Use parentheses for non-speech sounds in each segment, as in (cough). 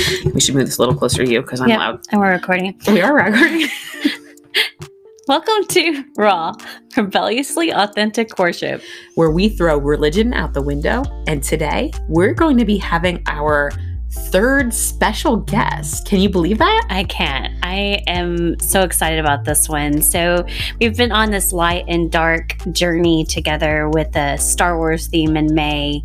(laughs) we should move this a little closer to you because I'm Yep. loud. And we're recording. We are recording. (laughs) Welcome to Raw, Rebelliously Authentic Worship. where we throw religion out the window. And today we're going to be having our third special guest. Can you believe that? I can't. I am so excited about this one. So, we've been on this light and dark journey together with the Star Wars theme in May.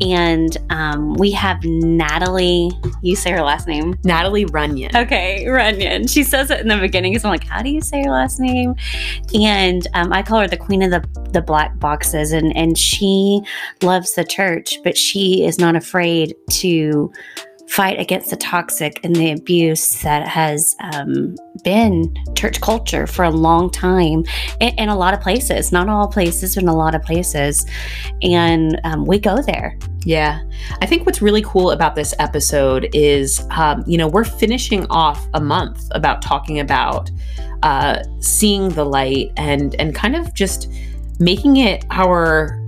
And um, we have Natalie. You say her last name. Natalie Runion. Okay, Runion. She says it in the beginning. So I'm like, how do you say her last name? And um, I call her the queen of the, the black boxes. And, and she loves the church, but she is not afraid to fight against the toxic and the abuse that has um, been church culture for a long time in, in a lot of places. Not all places, but in a lot of places. And um, we go there. Yeah. I think what's really cool about this episode is, um, you know, we're finishing off a month about talking about uh, seeing the light and and kind of just making it our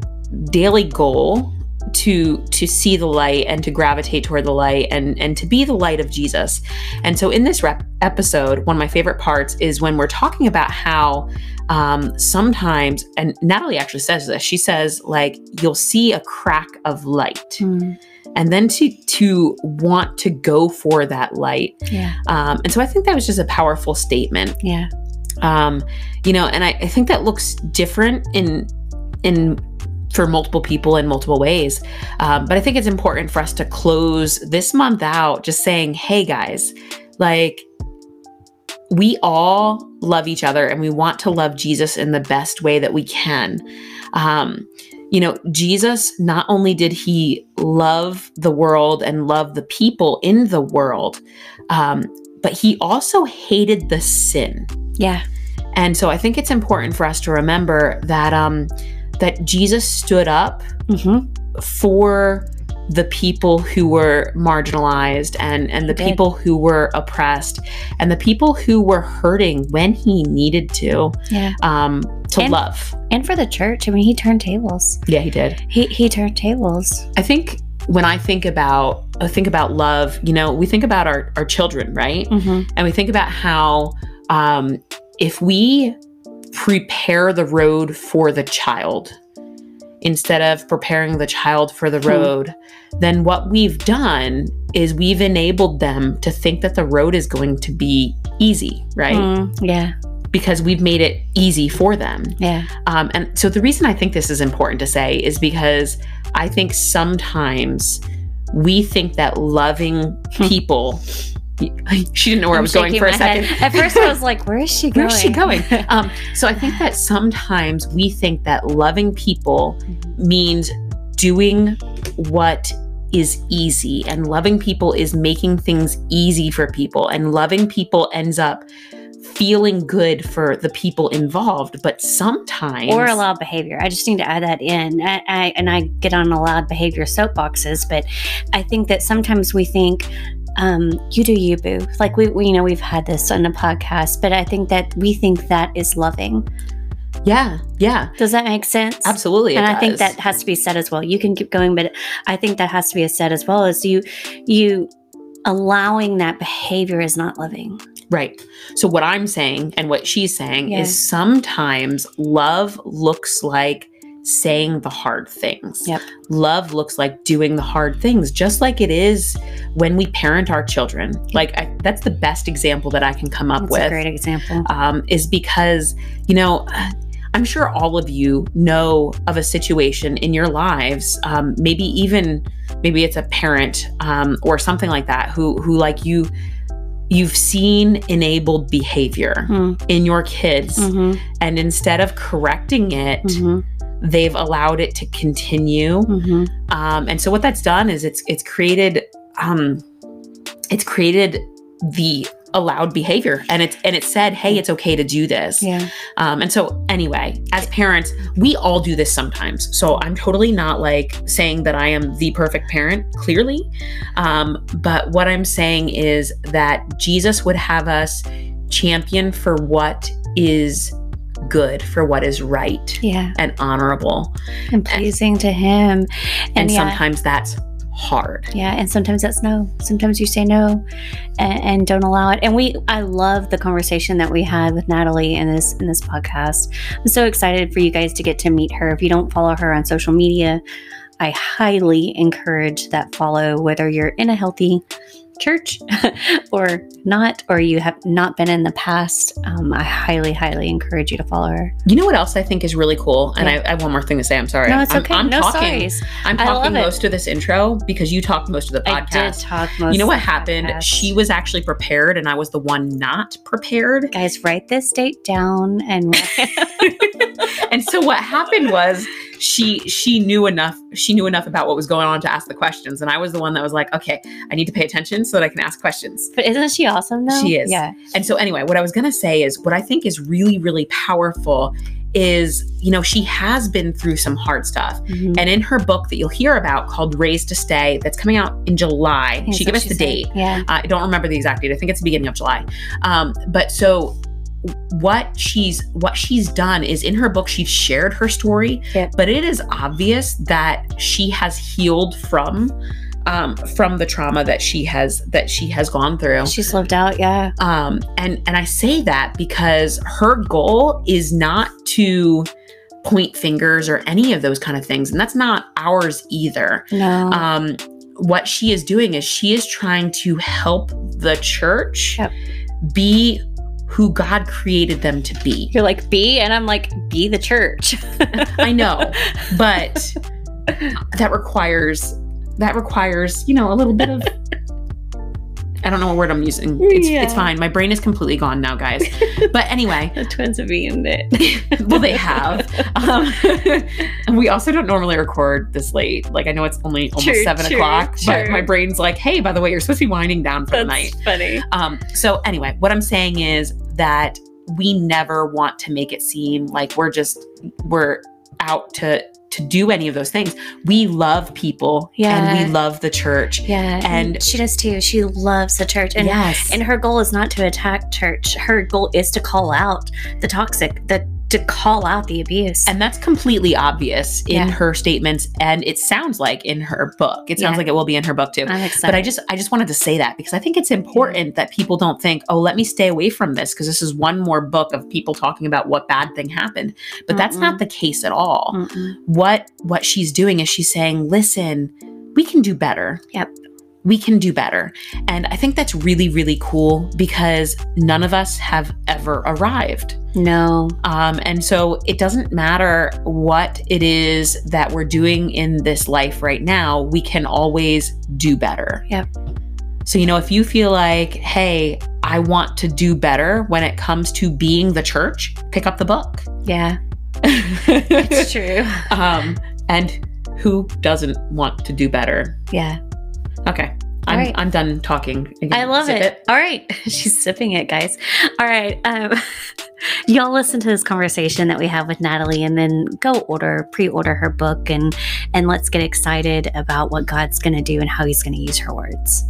daily goal to to see the light and to gravitate toward the light and and to be the light of Jesus. And so in this rep- episode, one of my favorite parts is when we're talking about how um, sometimes, and Natalie actually says this. She says like you'll see a crack of light, and then to to want to go for that light. Yeah. Um, and so I think that was just a powerful statement Yeah. um, you know and I, I think that looks different in in for multiple people in multiple ways. Um, but i think it's important for us to close this month out just saying hey guys like we all love each other and we want to love jesus in the best way that we can. Um, you know jesus not only did he love the world and love the people in the world um, but he also hated the sin. Yeah. and so I think it's important for us to remember that um that Jesus stood up Mm-hmm. for the people who were marginalized and and the people who were oppressed and the people who were hurting when he needed to Yeah. um to And- love. And for the church, I mean, he turned tables. Yeah, he did. He he turned tables. I think when I think about I think about love, you know, we think about our our children, right? Mm-hmm. and we think about how um, if we prepare the road for the child instead of preparing the child for the Hmm. road, then what we've done is we've enabled them to think that the road is going to be easy, right? Mm, yeah. Because we've made it easy for them. Yeah. Um, and so the reason I think this is important to say is because I think sometimes we think that loving Hmm. people. She didn't know where I I'm was going for a second. head. At first, I was like, "Where is she (laughs) going? Where's she going? (laughs) Um, so I think that sometimes we think that loving people means doing what is easy, and loving people is making things easy for people, and loving people ends up feeling good for the people involved. But sometimes, or allowed behavior. I just need to add that in. I, I, and I get on allowed behavior soapboxes, but I think that sometimes we think, um, you do you, boo. Like we, we, you know, we've had this on the podcast, but I think that we think that is loving. yeah, yeah, Does that make sense? absolutely, it and I think that has to be said as well. You can keep going, but I think that has to be said as well as you, you allowing that behavior is not loving. Right. So what I'm saying and what she's saying Yeah. is sometimes love looks like saying the hard things. Yep. Love looks like doing the hard things, just like it is when we parent our children. Like I, that's the best example that I can come up That's with. a great example. um, is because you know. (sighs) I'm sure all of you know of a situation in your lives, um, maybe even maybe it's a parent um, or something like that who who like you you've seen enabled behavior Hmm. in your kids Mhm. and instead of correcting it Mhm. They've allowed it to continue. Mhm. um, and so what that's done is it's it's created um, it's created the allowed behavior. And it's and it said hey it's okay to do this. Yeah. um, and so anyway as parents we all do this sometimes. So i'm totally not like saying that i am the perfect parent clearly. Um, but what i'm saying is that jesus would have us champion for what is good for what is right Yeah. and honorable And pleasing to him. and, And, yeah, sometimes that's hard. Yeah, and sometimes that's no. Sometimes you say no and, and, don't allow it. And we I love the conversation that we had with Natalie in this in this podcast. I'm so excited for you guys to get to meet her. If you don't follow her on social media, I highly encourage that follow whether you're in a healthy church (laughs) or not, or you have not been in the past, um, I highly, highly encourage you to follow her. You know what else I think is really cool? And Yeah. I, I have one more thing to say. I'm sorry. No, it's I'm, okay. I'm no talking. sorries. I'm talking most of this intro because you talked most of the I did podcast. talk most. You know what happened? podcast. She was actually prepared, and I was the one not prepared. Guys, write this date down and (laughs) (laughs) and so what happened was she she knew enough she knew enough about what was going on to ask the questions and i was the one that was like okay i need to pay attention so that i can ask questions But isn't she awesome though? She is. Yeah. and so anyway what i was going to say is what i think is really really powerful is you know she has been through some hard stuff Mhm. and in her book that you'll hear about called raised to stay that's coming out in july she gave us the said. date Yeah. uh, I don't remember the exact date. I think it's the beginning of July. Um, but so what she's what she's done is in her book she's shared her story, Yep. but it is obvious that she has healed from um, from the trauma that she has that she has gone through. She's lived out. Yeah. Um, and and I say that because her goal is not to point fingers or any of those kind of things, and that's not ours either No. um, what she is doing is she is trying to help the church Yep. be who God created them to be. You're like, be, and I'm like, be the church. (laughs) I know, but (laughs) that requires that requires you know a little bit of. I don't know what word I'm using. It's, Yeah. it's fine. My brain is completely gone now, guys. (laughs) But anyway, the twins have eaten it. (laughs) well, they have. Um, and (laughs) we also don't normally record this late. Like, I know it's only almost True, seven true, o'clock, but my brain's like, hey, by the way, you're supposed to be winding down for the night. Funny. Um, so anyway, what I'm saying is that we never want to make it seem like we're just we're out to to do any of those things. We love people Yeah. and we love the church. Yeah. And- she does too. She loves the church. And yes. and her goal is not to attack church. Her goal is to call out the toxic, the to call out the abuse. and that's completely obvious in Yeah. her statements and it sounds like in her book. It sounds Yeah. like it will be in her book too. I'm excited. But I just I just wanted to say that because I think it's important that people don't think, "Oh, let me stay away from this because this is one more book of people talking about what bad thing happened." But that's not the case at all. Mm-mm. What what she's doing is she's saying, "Listen, we can do better." Yep. We can do better. And I think that's really really cool because none of us have ever arrived. No. Um, and so it doesn't matter what it is that we're doing in this life right now, we can always do better. Yep. So, you know, if you feel like, hey, I want to do better when it comes to being the church, pick up the book. Yeah. It's (laughs) true. um, and who doesn't want to do better? Yeah. Okay. I'm, right. I'm done talking. I love zip it. All right. (laughs) She's sipping it, guys. All right. Um, (laughs) y'all listen to this conversation that we have with Natalie and then go order, pre-order her book and and let's get excited about what God's gonna do and how he's gonna use her words.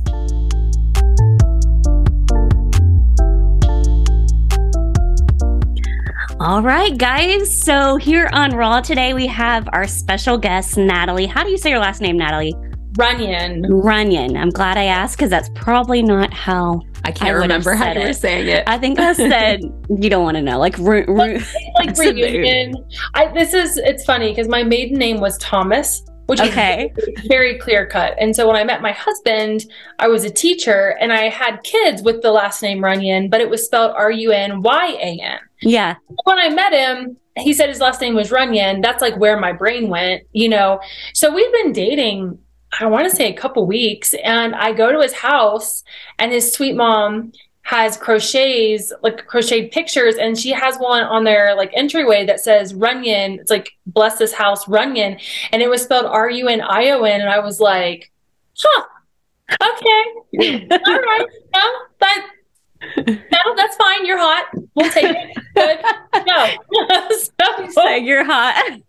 All right, guys. So here on Raw today, we have our special guest, Natalie. How do you say your last name, Natalie? Runion. Runion. I'm glad I asked because that's probably not how I I can't would've remember how you were saying it. I think I said (laughs) you don't want to know. Like, ru- ru- Like It's a dude. reunion. I this is it's funny because my maiden name was Thomas, which okay, is very clear cut. And so when I met my husband, I was a teacher and I had kids with the last name Runyan, but it was spelled R U N Y A N. yeah, When I met him, he said his last name was Runion. That's like where my brain went, you know. So we've been dating, I want to say a couple weeks, and I go to his house, and his sweet mom has crochets, like crocheted pictures, and she has one on their like entryway that says Runion. It's like bless this house, Runion, and it was spelled R U N I O N, and I was like, huh, okay, (laughs) all right, no, that. (laughs) No, that's fine. You're hot. We'll take it. Good. (laughs) No. (laughs) so, say you're hot.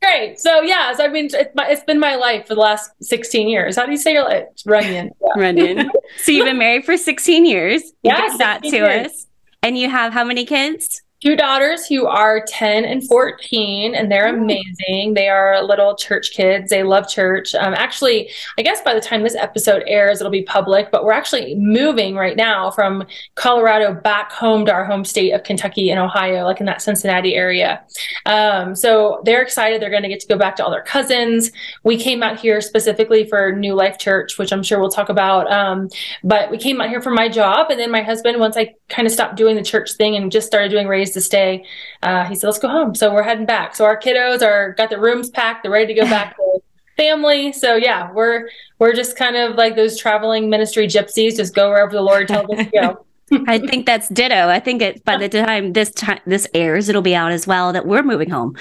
great. So yeah, so I mean, it's, my, it's been my life for the last 16 years. How do you say your life? It's Runion. Yeah. Runion. so you've been married for 16 years. You Yeah, that to years. us, and you have how many kids? Two daughters who are 10 and 14 and they're amazing. They are little church kids. They love church. Um, actually i guess by the time this episode airs it'll be public but we're actually moving right now from colorado back home to our home state of kentucky and ohio like in that cincinnati area. Um, so they're excited. They're going to get to go back to all their cousins. We came out here specifically for new life church which i'm sure we'll talk about. Um, but we came out here for my job and then my husband once i kind of stopped doing the church thing and just started doing raised to stay. Uh, he said, "Let's go home." So we're heading back. So our kiddos are got their rooms packed. They're ready to go back (laughs) to family. So yeah, we're we're just kind of like those traveling ministry gypsies. Just go wherever the Lord tells us to go. I think that's ditto. I think it by the time this time this airs, it'll be out as well that we're moving home.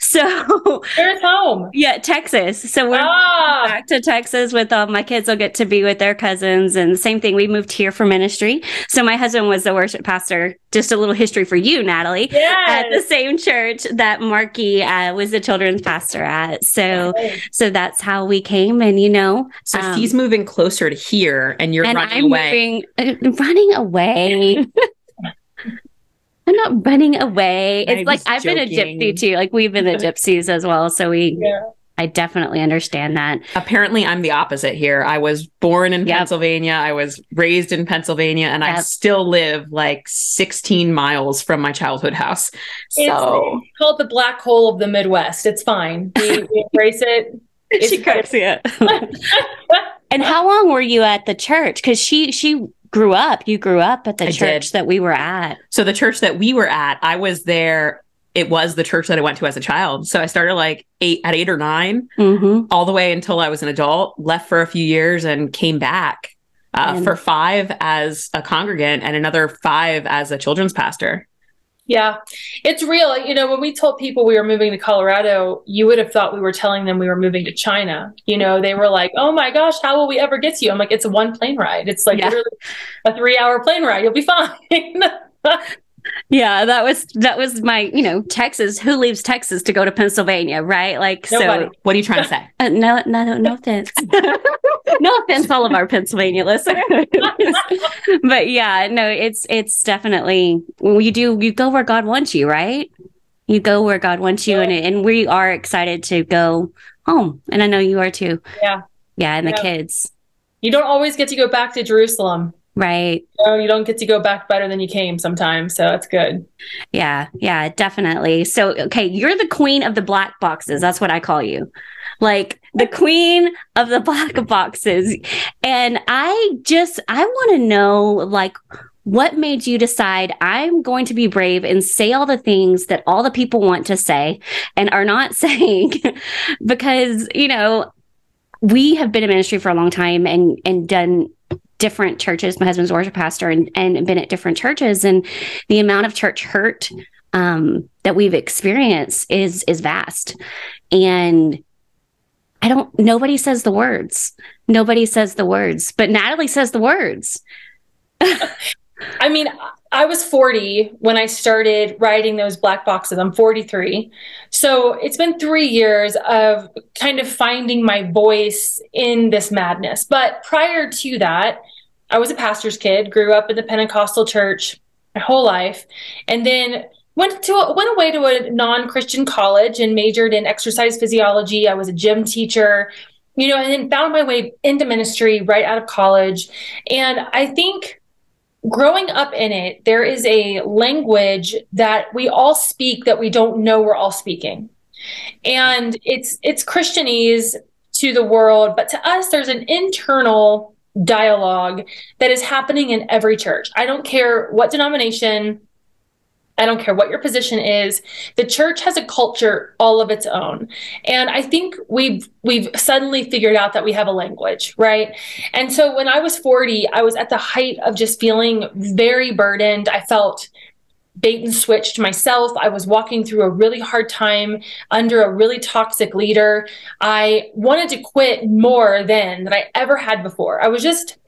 So where's home? Yeah, Texas. So we're ah. back to Texas with all my kids will get to be with their cousins. And the same thing, we moved here for ministry. So my husband was the worship pastor. Just a little history for you, Natalie. Yes. At the same church that Marky uh, was the children's pastor at. So so that's how we came. And you know, so um, he's moving closer to here, and you're and running I'm away. Moving, uh, running away. I'm (laughs) not running away. It's like I've joking. been a gypsy too. Like we've been the (laughs) gypsies as well. So we yeah. I definitely understand that. Apparently, I'm the opposite here. I was born in yep. Pennsylvania. I was raised in Pennsylvania, and yep. I still live like 16 miles from my childhood house. So it's called the black hole of the Midwest. It's fine. We, we (laughs) embrace it. It's she cracks it. and how long were you at the church? Because she she grew up. You grew up at the I church did. that we were at. So the church that we were at, I was there. It was the church that I went to as a child. So I started like eight at eight or 9 mm-hmm. all the way until I was an adult. Left for a few years and came back uh, for five as a congregant and another five as a children's pastor. Yeah, it's real. You know, when we told people we were moving to Colorado, you would have thought we were telling them we were moving to China. You know, they were like, "Oh my gosh, how will we ever get to you?" I'm like, "It's a one plane ride. It's like yeah. a three hour plane ride. You'll be fine." (laughs) yeah, that was that was my, you know, Texas. Who leaves Texas to go to Pennsylvania, right? Like, Nobody. so what are you trying to say? Uh, no, no, no offense. (laughs) no offense, all of our Pennsylvania listeners. (laughs) but yeah, no, it's it's definitely you do you go where God wants you, right? You go where God wants you, yeah. and and we are excited to go home, and I know you are too. Yeah, yeah, and yeah. the kids. You don't always get to go back to Jerusalem. Right. You, know, you don't get to go back better than you came sometimes. So that's good. Yeah. Yeah, definitely. So, okay, you're the queen of the black boxes. That's what I call you. Like the (laughs) queen of the black boxes. And I just, I want to know, like, what made you decide I'm going to be brave and say all the things that all the people want to say and are not (laughs) saying? because, you know, we have been in ministry for a long time and and done different churches. My husband's worship pastor and, and been at different churches. And the amount of church hurt um, that we've experienced is is vast. And I don't nobody says the words. Nobody says the words, but Natalie says the words. (laughs) I mean, I was 40 when I started writing those black boxes. I'm 43. So it's been three years of kind of finding my voice in this madness. But prior to that, I was a pastor's kid, grew up in the Pentecostal church my whole life, and then went to a, went away to a non-Christian college and majored in exercise physiology. I was a gym teacher, you know, and then found my way into ministry right out of college. And I think growing up in it, there is a language that we all speak that we don't know we're all speaking. And it's it's Christianese to the world, but to us there's an internal dialogue that is happening in every church. I don't care what denomination, I don't care what your position is. The church has a culture all of its own. And I think we've we've suddenly figured out that we have a language, right? And so when I was 40, I was at the height of just feeling very burdened. I felt bait and switched myself. I was walking through a really hard time under a really toxic leader. I wanted to quit more than that I ever had before. I was just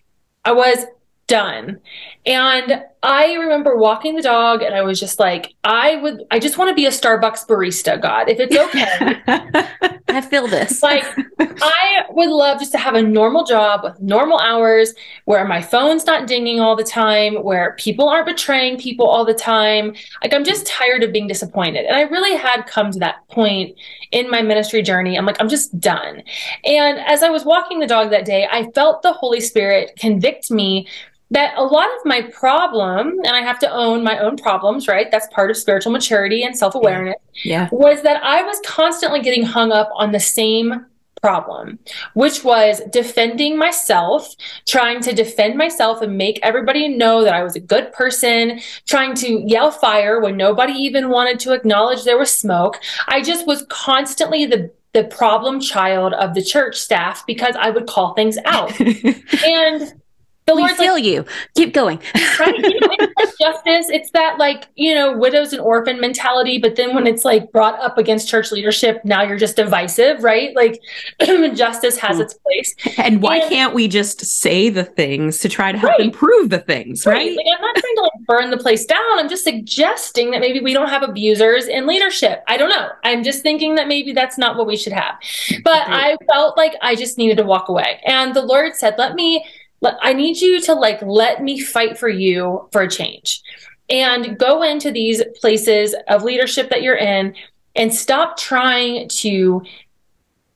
I was done. And I remember walking the dog and I was just like, I would, I just want to be a Starbucks barista, God, if it's (laughs) okay. I feel this. like, I would love just to have a normal job with normal hours where my phone's not dinging all the time, where people aren't betraying people all the time. Like, I'm just tired of being disappointed. And I really had come to that point in my ministry journey. I'm like, I'm just done. And as I was walking the dog that day, I felt the Holy Spirit convict me that a lot of my problem, and I have to own my own problems, right? That's part of spiritual maturity and self awareness. Yeah. Was that I was constantly getting hung up on the same problem, which was defending myself, trying to defend myself and make everybody know that I was a good person, trying to yell fire when nobody even wanted to acknowledge there was smoke. I just was constantly the the problem child of the church staff because I would call things out. (laughs) and the we Lord's feel like, you. Keep going. right? You know, it's like justice. It's that like you know widows and orphan mentality. But then when it's like brought up against church leadership, now you're just divisive, right? Like (clears throat) justice has hmm. its place. And why and, can't we just say the things to try to help right. improve the things, right? right? Like, I'm not trying to like burn the place down. I'm just suggesting that maybe we don't have abusers in leadership. I don't know. I'm just thinking that maybe that's not what we should have. But I felt like I just needed to walk away, and the Lord said, "Let me." I need you to like let me fight for you for a change and go into these places of leadership that you're in and stop trying to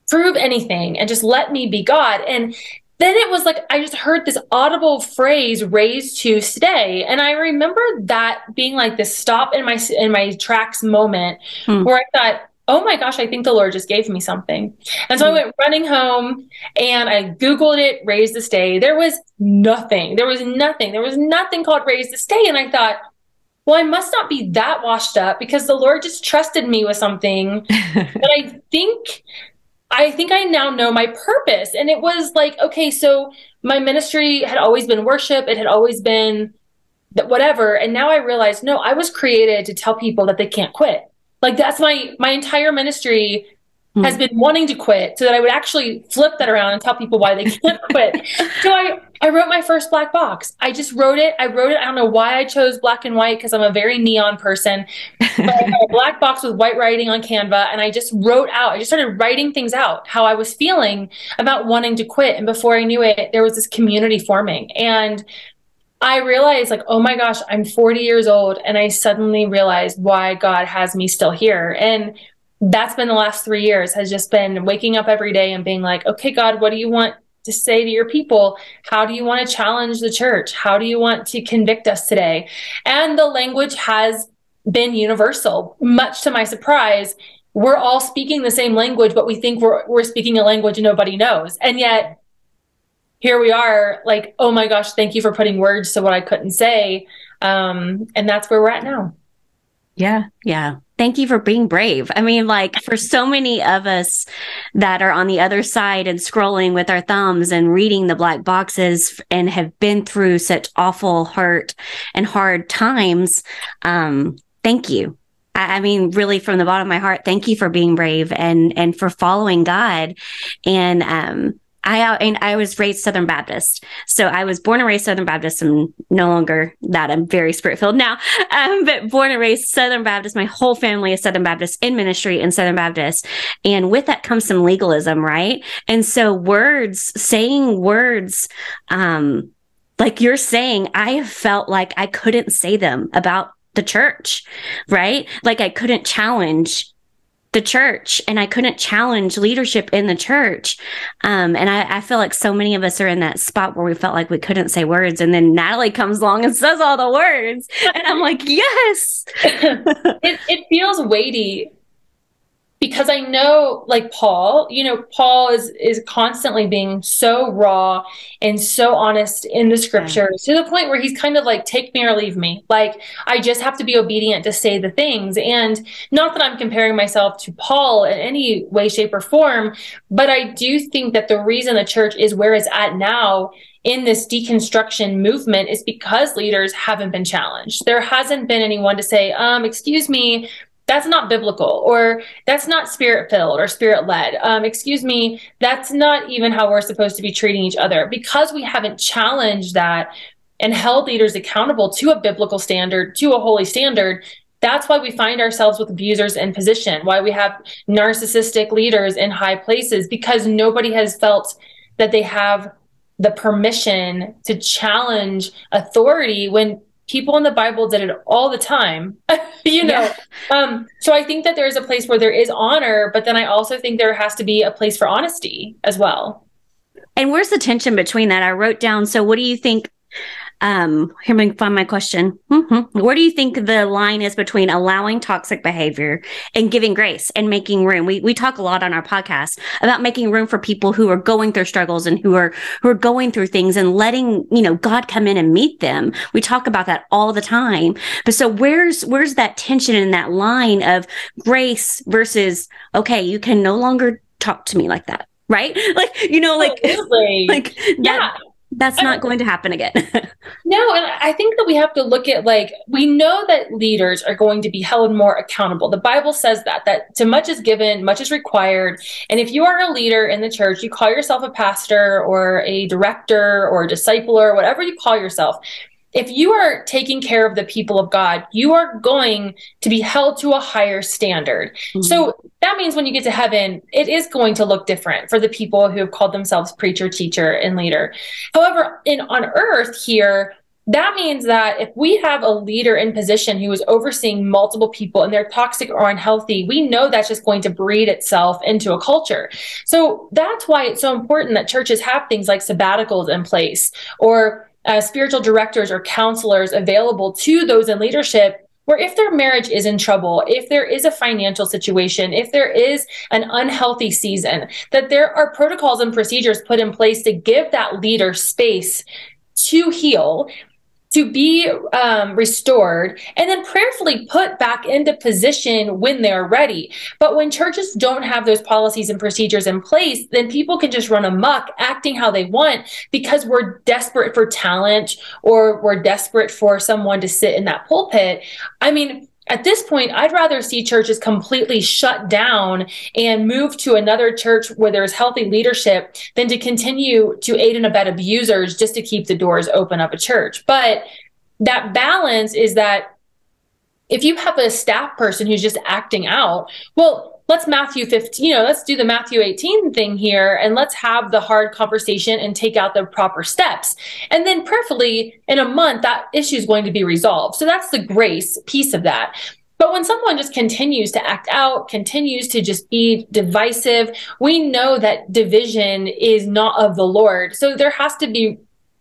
prove anything and just let me be God. And then it was like I just heard this audible phrase raised to stay. And I remember that being like this stop in my in my tracks moment hmm. where I thought, oh my gosh, I think the Lord just gave me something. And so I hmm. went running home and I Googled it, raise the stay. There was nothing. There was nothing. There was nothing called raise the stay. And I thought, well, I must not be that washed up because the Lord just trusted me with something. (laughs) and I think I think I now know my purpose. And it was like, okay, so my ministry had always been worship. It had always been whatever. And now I realized, no, I was created to tell people that they can't quit. Like that's my my entire ministry mm. has been wanting to quit so that I would actually flip that around and tell people why they can't (laughs) quit. so I I wrote my first black box. I just wrote it. I wrote it. I don't know why I chose black and white because I'm a very neon person. But I a black box with white writing on Canva and I just wrote out. I just started writing things out, how I was feeling about wanting to quit. And before I knew it, there was this community forming. And I realized, like, oh my gosh, I'm 40 years old. And I suddenly realized why God has me still here. And that's been the last three years, has just been waking up every day and being like, okay, God, what do you want to say to your people? How do you want to challenge the church? How do you want to convict us today? And the language has been universal, much to my surprise. We're all speaking the same language, but we think we're, we're speaking a language nobody knows. And yet, here we are like oh my gosh thank you for putting words to what i couldn't say. Um, and that's where we're at now. Yeah yeah. Thank you for being brave. I mean like for so many of us that are on the other side and scrolling with our thumbs and reading the black boxes and have been through such awful hurt and hard times um, thank you. I mean, really, from the bottom of my heart, thank you for being brave and and for following God, and um, I and I was raised Southern Baptist, so I was born and raised Southern Baptist. I'm no longer that. I'm very spirit filled now, (laughs) um, but born and raised Southern Baptist. My whole family is Southern Baptist in ministry in Southern Baptist, and with that comes some legalism, right? And so words, saying words, um, like you're saying, I have felt like I couldn't say them about the church, right? Like I couldn't challenge the church and I couldn't challenge leadership in the church. Um, and I, I, feel like so many of us are in that spot where we felt like we couldn't say words. And then Natalie comes along and says all the words. And I'm like, yes. (laughs) it, it feels weighty because I know like Paul, you know, Paul is is constantly being so raw and so honest in the scriptures yeah. to the point where he's kind of like take me or leave me. Like I just have to be obedient to say the things and not that I'm comparing myself to Paul in any way shape or form, but I do think that the reason the church is where it's at now in this deconstruction movement is because leaders haven't been challenged. There hasn't been anyone to say, um, excuse me, that's not biblical or that's not spirit filled or spirit led. Um, excuse me, that's not even how we're supposed to be treating each other. Because we haven't challenged that, and held leaders accountable to a biblical standard, to a holy standard, that's why we find ourselves with abusers in position, why we have narcissistic leaders in high places, because nobody has felt that they have the permission to challenge authority when people in the Bible did it all the time, (laughs) you know. Yeah. Um, so I think that there is a place where there is honor, but then I also think there has to be a place for honesty as well. And where's the tension between that? I wrote down. So, what do you think? Um, here, me find my question. Mm-hmm. Where do you think the line is between allowing toxic behavior and giving grace and making room? We we talk a lot on our podcast about making room for people who are going through struggles and who are who are going through things and letting you know God come in and meet them. We talk about that all the time. But so where's where's that tension in that line of grace versus okay, you can no longer talk to me like that right? (laughs) Like, you know, like, (laughs) like yeah. That's not going to happen again. (laughs) no, and I think that we have to look at like we know that leaders are going to be held more accountable. The Bible says that that to much is given, much is required. And if you are a leader in the church, you call yourself a pastor or a director or a discipler, whatever you call yourself, if you are taking care of the people of God, you are going to be held to a higher standard. Mm-hmm. So that means when you get to heaven, it is going to look different for the people who have called themselves preacher, teacher, and leader. However, in on earth here, that means that if we have a leader in position who is overseeing multiple people and they're toxic or unhealthy, we know that's just going to breed itself into a culture. So that's why it's so important that churches have things like sabbaticals in place or uh, spiritual directors or counselors available to those in leadership where if their marriage is in trouble, if there is a financial situation, if there is an unhealthy season, that there are protocols and procedures put in place to give that leader space to heal to be um, restored and then prayerfully put back into position when they're ready. But when churches don't have those policies and procedures in place, then people can just run amok acting how they want because we're desperate for talent or we're desperate for someone to sit in that pulpit. I mean, at this point, I'd rather see churches completely shut down and move to another church where there's healthy leadership than to continue to aid and abet abusers just to keep the doors open of a church. But that balance is that if you have a staff person who's just acting out, well, let's Matthew 15, you know, let's do the Matthew 18 thing here and let's have the hard conversation and take out the proper steps. And then prayerfully in a month, that issue is going to be resolved. So that's the grace piece of that. But when someone just continues to act out, continues to just be divisive, we know that division is not of the Lord. So there has to be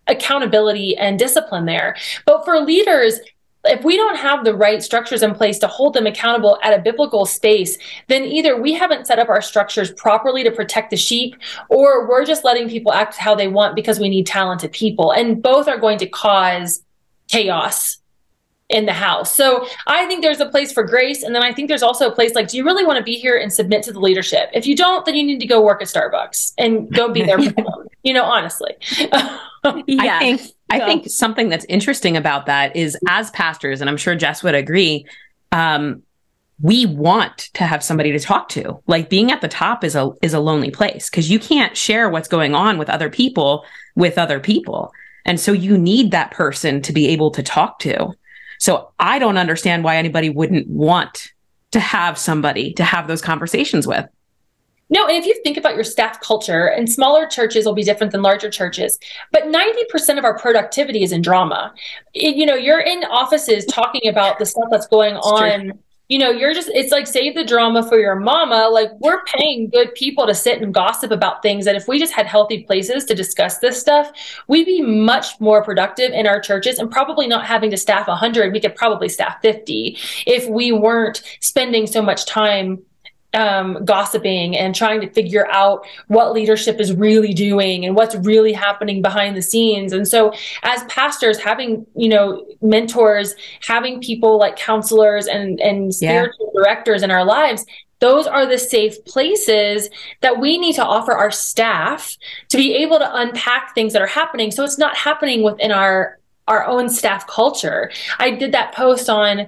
accountability and discipline there. But for leaders, if we don't have the right structures in place to hold them accountable at a biblical space, then either we haven't set up our structures properly to protect the sheep, or we're just letting people act how they want because we need talented people. And both are going to cause chaos in the house. So I think there's a place for grace. And then I think there's also a place like, do you really want to be here and submit to the leadership? If you don't, then you need to go work at Starbucks and go be there. (laughs) you know, honestly. (laughs) yeah. I think I think something that's interesting about that is as pastors, and I'm sure Jess would agree, um, we want to have somebody to talk to. Like being at the top is a is a lonely place because you can't share what's going on with other people with other people. And so you need that person to be able to talk to. So I don't understand why anybody wouldn't want to have somebody to have those conversations with. No, and if you think about your staff culture, and smaller churches will be different than larger churches, but 90% of our productivity is in drama. It, you know, you're in offices talking about the stuff that's going it's on. True. You know, you're just, it's like save the drama for your mama. Like, we're paying good people to sit and gossip about things that if we just had healthy places to discuss this stuff, we'd be much more productive in our churches and probably not having to staff 100. We could probably staff 50 if we weren't spending so much time um, gossiping and trying to figure out what leadership is really doing and what's really happening behind the scenes. And so, as pastors, having you know mentors, having people like counselors and and spiritual yeah. directors in our lives. Those are the safe places that we need to offer our staff to be able to unpack things that are happening. So it's not happening within our our own staff culture. I did that post on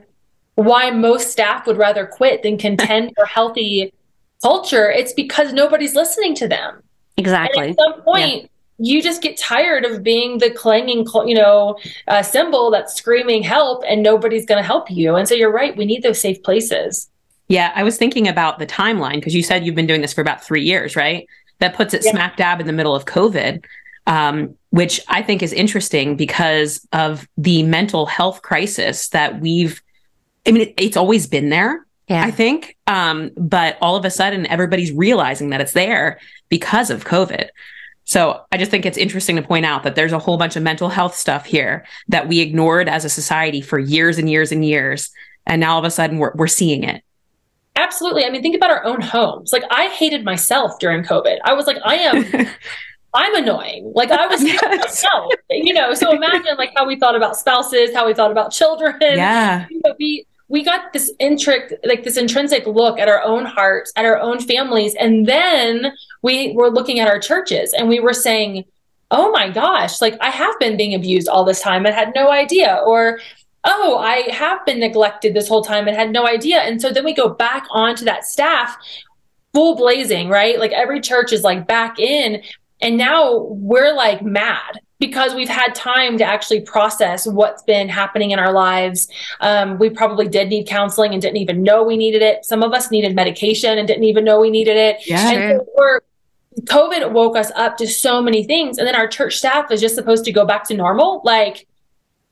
why most staff would rather quit than contend for healthy culture, it's because nobody's listening to them. Exactly. And at some point, you just get tired of being the clanging, you know, uh, cymbal that's screaming help and nobody's going to help you. And so you're right. We need those safe places. Yeah. I was thinking about the timeline because you said you've been doing this for about three years, right? That puts it yeah. smack dab in the middle of COVID. Um, which I think is interesting because of the mental health crisis that we've, I mean, it, it's always been there, yeah. I think. Um, but all of a sudden, everybody's realizing that it's there because of COVID. So I just think it's interesting to point out that there's a whole bunch of mental health stuff here that we ignored as a society for years and years and years. And now all of a sudden we're, we're seeing it. Absolutely. I mean, think about our own homes. Like I hated myself during COVID. I was like, I am (laughs) I'm annoying. Like I was yes. myself, you know. So imagine like how we thought about spouses, how we thought about children. Yeah. You know, we we got this intrinsic like this intrinsic look at our own hearts, at our own families, and then we were looking at our churches and we were saying, "Oh my gosh, like I have been being abused all this time and had no idea," or oh, I have been neglected this whole time and had no idea. And so then we go back onto that staff full blazing, right? Like every church is like back in. And now we're like mad because we've had time to actually process what's been happening in our lives. Um, we probably did need counseling and didn't even know we needed it. Some of us needed medication and didn't even know we needed it. Yeah. And so we're, COVID woke us up to so many things. And then our church staff is just supposed to go back to normal. Like,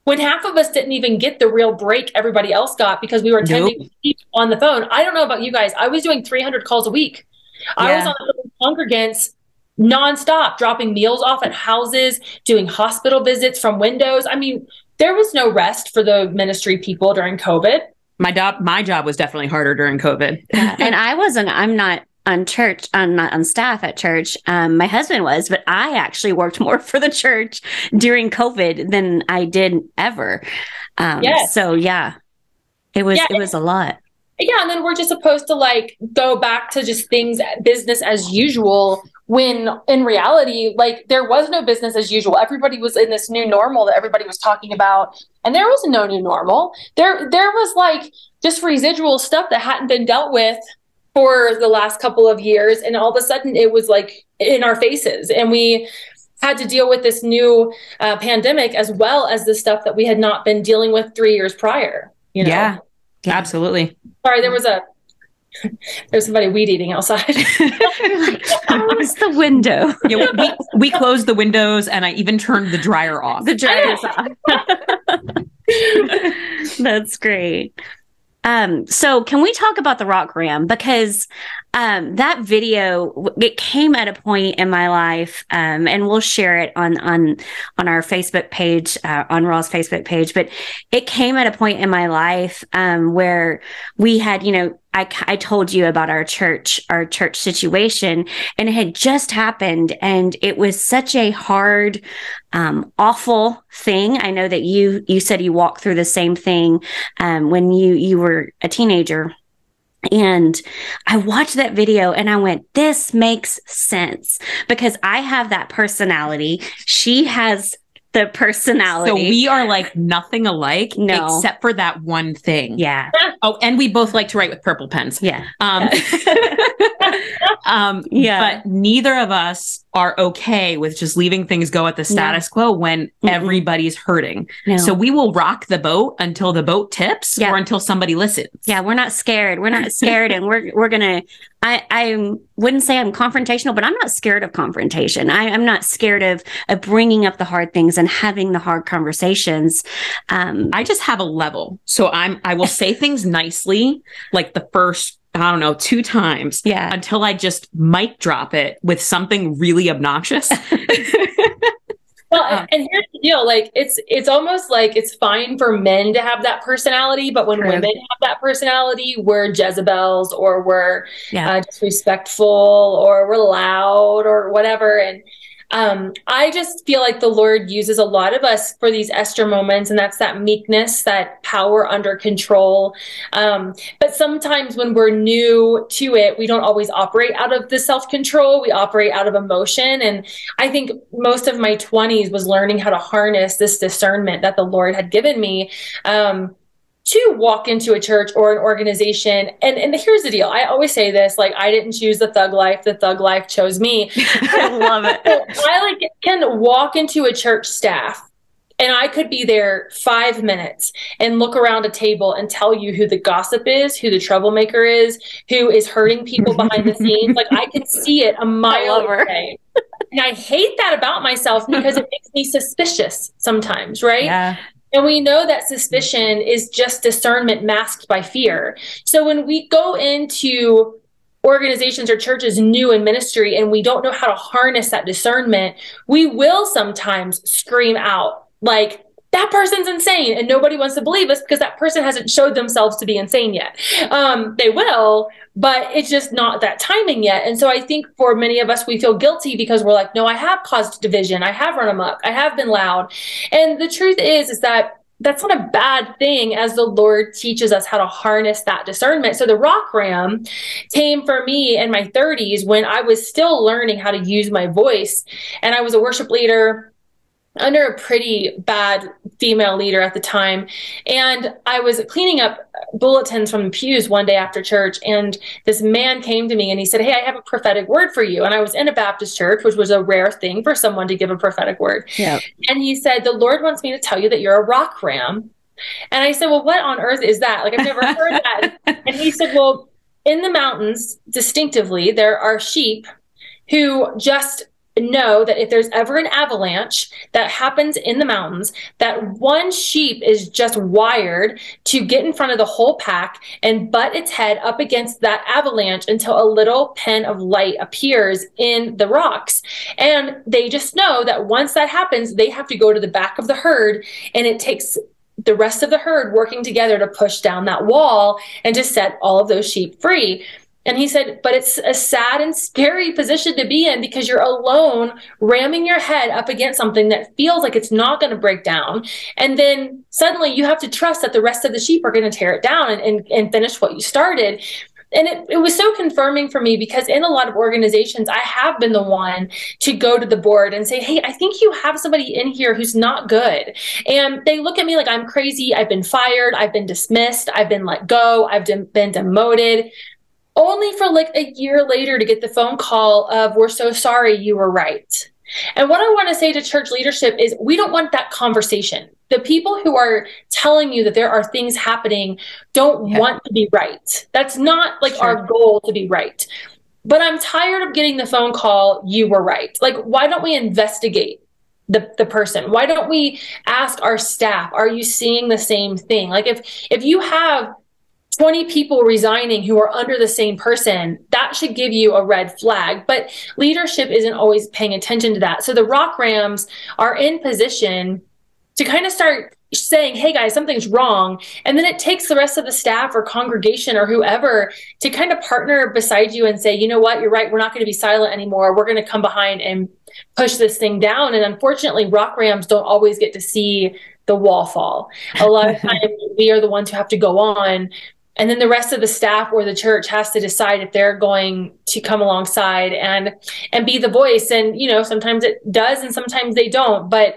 when half of us didn't even get the real break everybody else got because we were attending nope. on the phone. I don't know about you guys. I was doing 300 calls a week. Yeah. I was on the congregants nonstop, dropping meals off at houses, doing hospital visits from windows. I mean, there was no rest for the ministry people during COVID. My job, my job was definitely harder during COVID. yeah, and I wasn't. I'm not on church. I'm not on staff at church. Um, my husband was, but I actually worked more (laughs) for the church during COVID than I did ever. Um, yes. So yeah, it was yeah, it was a lot yeah and then we're just supposed to like go back to just things business as usual when in reality like there was no business as usual everybody was in this new normal that everybody was talking about and there was no new normal there there was like just residual stuff that hadn't been dealt with for the last couple of years and all of a sudden it was like in our faces and we had to deal with this new uh, pandemic as well as the stuff that we had not been dealing with three years prior you know? yeah yeah. Absolutely. Sorry, there was a there's somebody weed eating outside. like, (laughs) close the window. Yeah, we, we closed the windows and I even turned the dryer off. The dryer's off. (laughs) That's great. Um, so can we talk about the rock ram? Because um, that video it came at a point in my life, um, and we'll share it on on on our Facebook page, uh, on Raw's Facebook page. But it came at a point in my life um, where we had, you know, I, I told you about our church, our church situation, and it had just happened. And it was such a hard, um, awful thing. I know that you, you said you walked through the same thing, um, when you, you were a teenager. And I watched that video and I went, this makes sense because I have that personality. She has the personality. So we are like nothing alike, no. except for that one thing. Yeah. (laughs) Oh, and we both like to write with purple pens. Yeah. Um, (laughs) (laughs) um, yeah. But neither of us are okay with just leaving things go at the status no. quo when mm everybody's hurting. No. So we will rock the boat until the boat tips yeah. or until somebody listens. Yeah, we're not scared. We're not scared, and we're we're gonna. I I wouldn't say I'm confrontational, but I'm not scared of confrontation. I, am not scared of of bringing up the hard things and having the hard conversations. Um, I just have a level, so I'm I will say things nicely, like the first I don't know, two times. Yeah. Until I just mic drop it with something really obnoxious. (laughs) well, and, and here's the deal: like it's it's almost like it's fine for men to have that personality, but when True. women have that personality, we're Jezebels or we're yeah. uh, disrespectful or we're loud or whatever, and um, I just feel like the Lord uses a lot of us for these Esther moments, and that's that meekness, that power under control. Um, but sometimes when we're new to it, we don't always operate out of the self control. We operate out of emotion. And I think most of my 20s was learning how to harness this discernment that the Lord had given me. Um, to walk into a church or an organization and and here's the deal i always say this like i didn't choose the thug life the thug life chose me (laughs) i love it i like can walk into a church staff and I could be there five minutes and look around a table and tell you who the gossip is, who the troublemaker is, who is hurting people behind the scenes. Like I can see it a mile away. And I hate that about myself because it makes me suspicious sometimes, right? Yeah. And we know that suspicion is just discernment masked by fear. So when we go into organizations or churches new in ministry and we don't know how to harness that discernment, we will sometimes scream out like, that person's insane and nobody wants to believe us because that person hasn't showed themselves to be insane yet. Um, they will but it's just not that timing yet. And so i think for many of us we feel guilty because we're like no i have caused division. I have run amok. I have been loud. And the truth is is that that's not a bad thing as the Lord teaches us how to harness that discernment. So the rock ram came for me in my 30s when I was still learning how to use my voice. And I was a worship leader under a pretty bad female leader at the time. And I was cleaning up bulletins from the pews one day after church. And this man came to me and he said, Hey, I have a prophetic word for you. And I was in a Baptist church, which was a rare thing for someone to give a prophetic word. Yeah. And he said, The Lord wants me to tell you that you're a rock ram. And I said, Well, what on earth is that? Like, I've never heard that. (laughs) And he said, Well, in the mountains, distinctively, there are sheep who just know that if there's ever an avalanche that happens in the mountains, that one sheep is just wired to get in front of the whole pack and butt its head up against that avalanche until a little pen of light appears in the rocks. And they just know that once that happens, they have to go to the back of the herd and it takes the rest of the herd working together to push down that wall and to set all of those sheep free. And he said, but it's a sad and scary position to be in because you're alone ramming your head up against something that feels like it's not going to break down. And then suddenly you have to trust that the rest of the sheep are going to tear it down and, and, and finish what you started. And it, it was so confirming for me because in a lot of organizations, I have been the one to go to the board and say, Hey, I think you have somebody in here who's not good. And they look at me like I'm crazy. I've been fired. I've been dismissed. I've been let go. I've been demoted only for like a year later to get the phone call of, We're so sorry, you were right. And what I want to say to church leadership is we don't want that conversation. The people who are telling you that there are things happening don't yeah. want to be right. That's not like sure. our goal to be right. But I'm tired of getting the phone call, you were right. Like, why don't we investigate the, the person? Why don't we ask our staff, are you seeing the same thing? Like if if you have 20 people resigning who are under the same person, that should give you a red flag. But leadership isn't always paying attention to that. So the Rock Rams are in position to kind of start saying, hey guys, something's wrong. And then it takes the rest of the staff or congregation or whoever to kind of partner beside you and say, you know what, you're right, we're not going to be silent anymore. We're going to come behind and push this thing down. And unfortunately, Rock Rams don't always get to see the wall fall. A lot of (laughs) times we are the ones who have to go on and then the rest of the staff or the church has to decide if they're going to come alongside and and be the voice. And you know sometimes it does and sometimes they don't but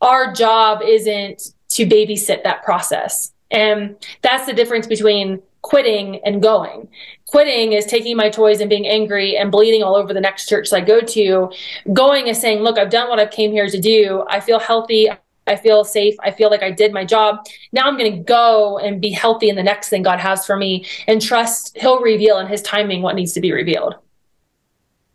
our job isn't to babysit that process. And that's the difference between quitting and going. Quitting is taking my toys and being angry and bleeding all over the next church i go to. Going is saying look i've done what i came here to do. I feel healthy I feel safe. I feel like I did my job. Now I'm going to go and be healthy in the next thing God has for me and trust He'll reveal in His timing what needs to be revealed.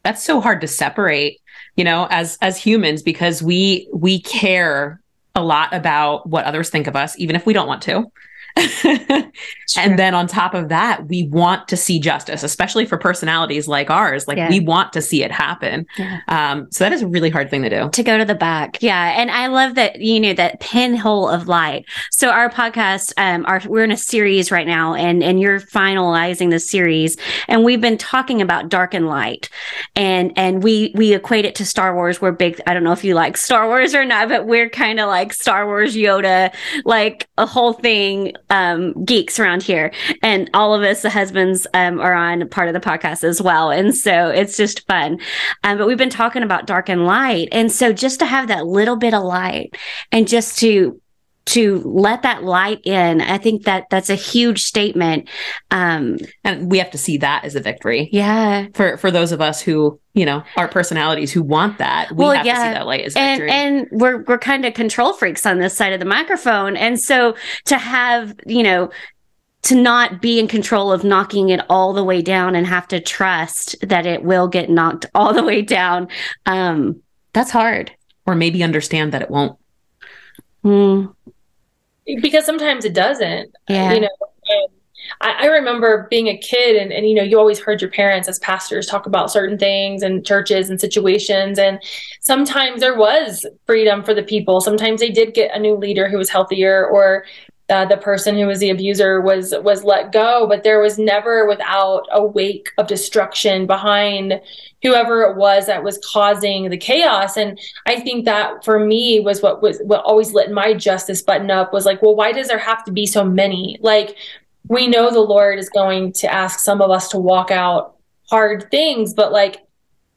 That's so hard to separate, you know, as as humans because we we care a lot about what others think of us, even if we don't want to. (laughs) and then on top of that, we want to see justice, especially for personalities like ours. Like yeah. we want to see it happen. Yeah. Um, so that is a really hard thing to do. To go to the back. Yeah. And I love that, you know, that pinhole of light. So our podcast, um, our, we're in a series right now and, and you're finalizing the series and we've been talking about dark and light and, and we, we equate it to Star Wars. We're big. I don't know if you like Star Wars or not, but we're kind of like Star Wars Yoda, like a whole thing um, geeks around here, and all of us, the husbands, um, are on part of the podcast as well, and so it's just fun. Um, but we've been talking about dark and light, and so just to have that little bit of light, and just to to let that light in. I think that that's a huge statement. Um, and we have to see that as a victory. Yeah. For for those of us who, you know, our personalities who want that, we well, have yeah. to see that light as victory. And, and we're we're kind of control freaks on this side of the microphone. And so to have, you know, to not be in control of knocking it all the way down and have to trust that it will get knocked all the way down. Um, that's hard. Or maybe understand that it won't. Mm because sometimes it doesn't. Uh, yeah. You know, I, I, remember being a kid and, and, you know, you always heard your parents as pastors talk about certain things and churches and situations. And sometimes there was freedom for the people. Sometimes they did get a new leader who was healthier or uh, the person who was the abuser was was let go but there was never without a wake of destruction behind whoever it was that was causing the chaos. And i think that for me was what was what always lit my justice button up was like well why does there have to be so many? Like we know the lord is going to ask some of us to walk out hard things but like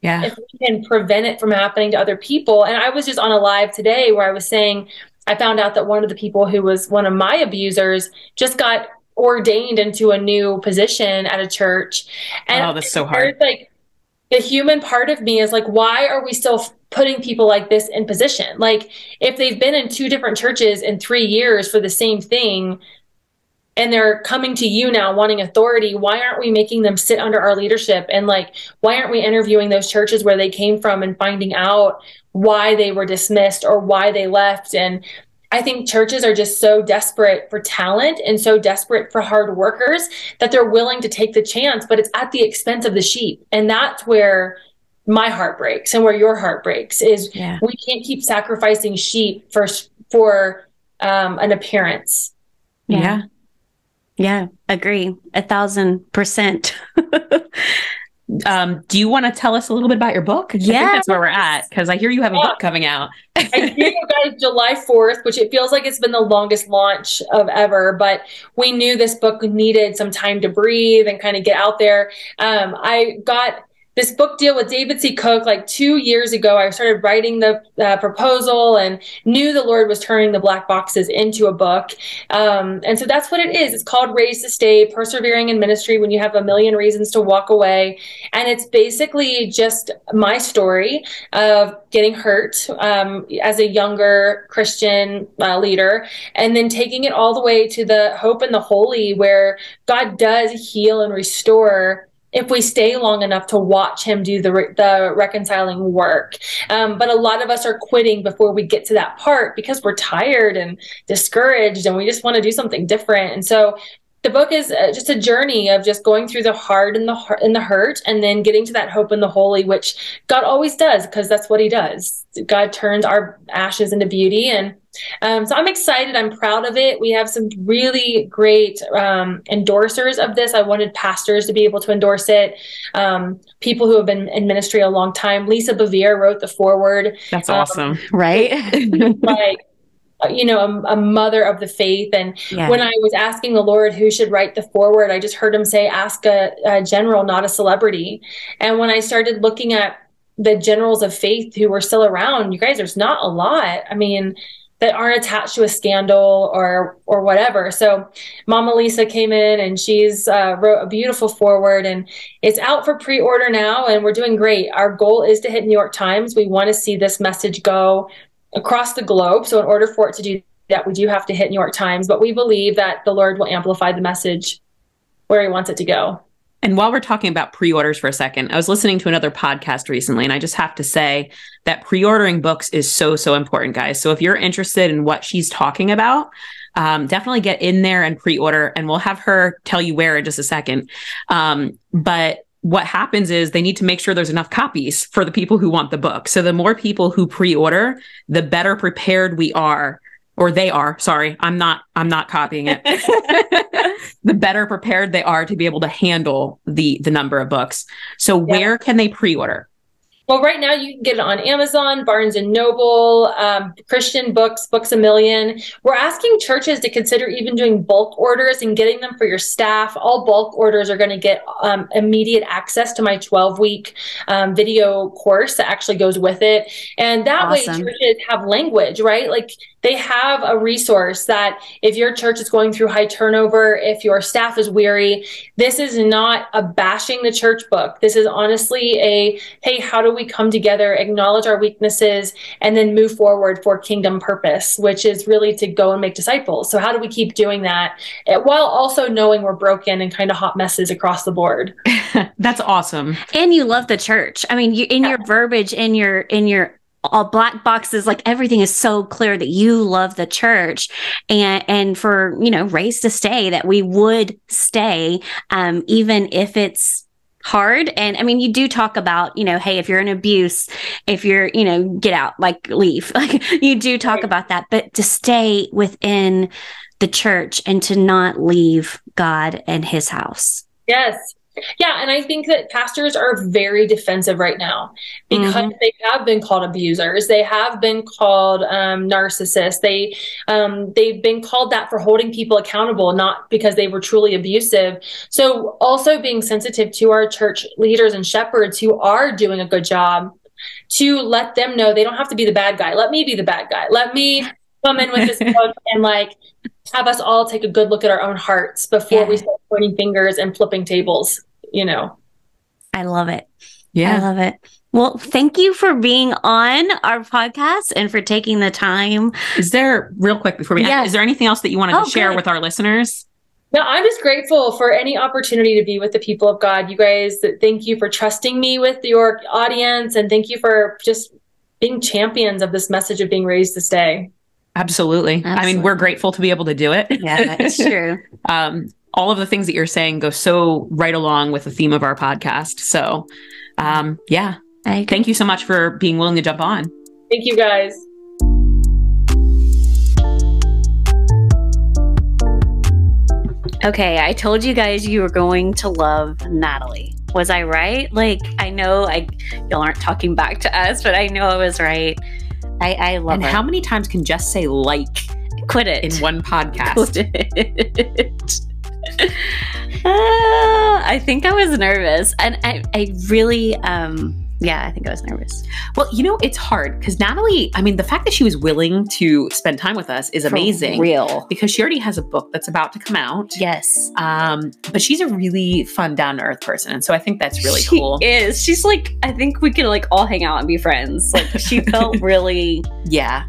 yeah. if we can prevent it from happening to other people. And i was just on a live today where i was saying I found out that one of the people who was one of my abusers just got ordained into a new position at a church. And oh, that's so hard. Like the human part of me is like, why are we still putting people like this in position? Like if they've been in two different churches in three years for the same thing, and they're coming to you now wanting authority why aren't we making them sit under our leadership and like why aren't we interviewing those churches where they came from and finding out why they were dismissed or why they left and I think churches are just so desperate for talent and so desperate for hard workers that they're willing to take the chance, but it's at the expense of the sheep. And that's where my heart breaks and where your heart breaks is yeah. we can't keep sacrificing sheep for for um, an appearance. Yeah. yeah. Yeah, agree. A thousand percent. (laughs) um, do you want to tell us a little bit about your book? Yeah, that's where we're at because I hear you have a yeah. book coming out. (laughs) I do, guys, July fourth, which it feels like it's been the longest launch of ever. But we knew this book needed some time to breathe and kind of get out there. Um, I got this book deal with David C. Cook like two years ago. I started writing the uh, proposal and knew the Lord was turning the black boxes into a book. Um, and so that's what it is. It's called Raised to Stay Persevering in Ministry When You Have a Million Reasons to Walk Away. And it's basically just my story of getting hurt um, as a younger Christian uh, leader and then taking it all the way to the hope and the holy where God does heal and restore if we stay long enough to watch him do the re- the reconciling work. Um, but a lot of us are quitting before we get to that part because we're tired and discouraged, and we just want to do something different. And so the book is uh, just a journey of just going through the hard and the hard and the hurt and then getting to that hope in the holy which god always does because that's what he does. God turns our ashes into beauty and um, so i'm excited. I'm proud of it. We have some really great um, endorsers of this. I wanted pastors to be able to endorse it. Um, people who have been in ministry a long time. Lisa bevere wrote the foreword. That's awesome um, right? (laughs) like you know, a, a, mother of the faith. And yeah. when I was asking the Lord who should write the foreword, I just heard him say, ask a, a, general, not a celebrity. And when I started looking at the generals of faith who were still around, you guys, there's not a lot. I mean, that aren't attached to a scandal or or whatever. So Mama Lisa came in and she's uh, wrote a beautiful foreword and it's out for pre-order now and we're doing great. Our goal is to hit New York Times. We want to see this message go across the globe. So in order for it to do that, we do have to hit New York Times, but we believe that the Lord will amplify the message where he wants it to go. And while we're talking about pre orders for a second, I was listening to another podcast recently, and I just have to say that pre ordering books is so, so important, guys. So if you're interested in what she's talking about, um, definitely get in there and pre order, and we'll have her tell you where in just a second. Um, but what happens is they need to make sure there's enough copies for the people who want the book. So the more people who pre-order, the better prepared we are or they are, sorry, I'm not I'm not copying it. (laughs) the better prepared they are to be able to handle the the number of books. So where can they pre-order? Well, right now you can get it on Amazon, Barnes and Noble, um, Christian Books, Books a Million. We're asking churches to consider even doing bulk orders and getting them for your staff. All bulk orders are going to get um, immediate access to my 12 week um, video course that actually goes with it. And that Awesome. way, churches have language, right? Like they have a resource that if your church is going through high turnover, if your staff is weary, this is not a bashing the church book. This is honestly a hey, how do we come together, acknowledge our weaknesses, and then move forward for kingdom purpose, which is really to go and make disciples. So, how do we keep doing that eh, while also knowing we're broken and kind of hot messes across the board? (laughs) That's awesome. and you love the church. I mean, you in your verbiage, in your in your all black boxes, like everything is so clear that you love the church, and and for you know raised to stay that we would stay, um, even if it's hard and i mean you do talk about you know hey if you're in abuse if you're you know get out like leave (laughs) like you do talk Right. about that but to stay within the church and to not leave god and his house Yes. Yeah, and I think that pastors are very defensive right now because Mhm. they have been called abusers. They have been called um, narcissists. They um, they've been called that for holding people accountable, not because they were truly abusive. So also being sensitive to our church leaders and shepherds who are doing a good job to let them know they don't have to be the bad guy. Let me be the bad guy. Let me come in with this (laughs) book and like have us all take a good look at our own hearts before we start pointing fingers and flipping tables, you know. i love it Yeah. I love it. Well, thank you for being on our podcast and for taking the time. Is there real quick before we end, Yeah. is there anything else that you wanted Oh, to share good. with our listeners? No, I'm just grateful for any opportunity to be with the people of God. You guys, thank you for trusting me with your audience and thank you for just being champions of this message of being raised to stay. Absolutely. I mean, we're grateful to be able to do it. Yeah, it's (laughs) true. um, all of the things that you're saying go so right along with the theme of our podcast. So, um, yeah, thank you so much for being willing to jump on. Thank you guys. Okay, I told you guys you were going to love Natalie. Was I right? Like, I know I y'all aren't talking back to us, but I know I was right. I, I love And her. how many times can Jess say like Quit it. in one podcast? Quit it. Ah, (laughs) I think I was nervous, and I, I really, um, yeah, I think I was nervous. Well, you know, it's hard because Natalie, I mean, the fact that she was willing to spend time with us is For amazing real. because she already has a book that's about to come out. Yes. Um, but she's a really fun, down to earth person. And so I think that's really she cool. is. She's like, I think we could like all hang out and be friends. Like she (laughs) felt really yeah.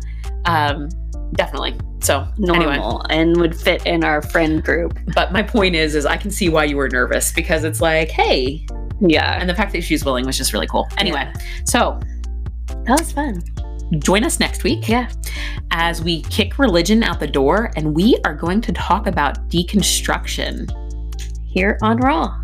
Um, definitely. So normal anyway, and would fit in our friend group. but my point is, is I can see why you were nervous because it's like, hey, Yeah. and the fact that she's willing was just really cool. Anyway, so That was fun. join us next week. Yeah. As we kick religion out the door and we are going to talk about deconstruction. Here on Raw.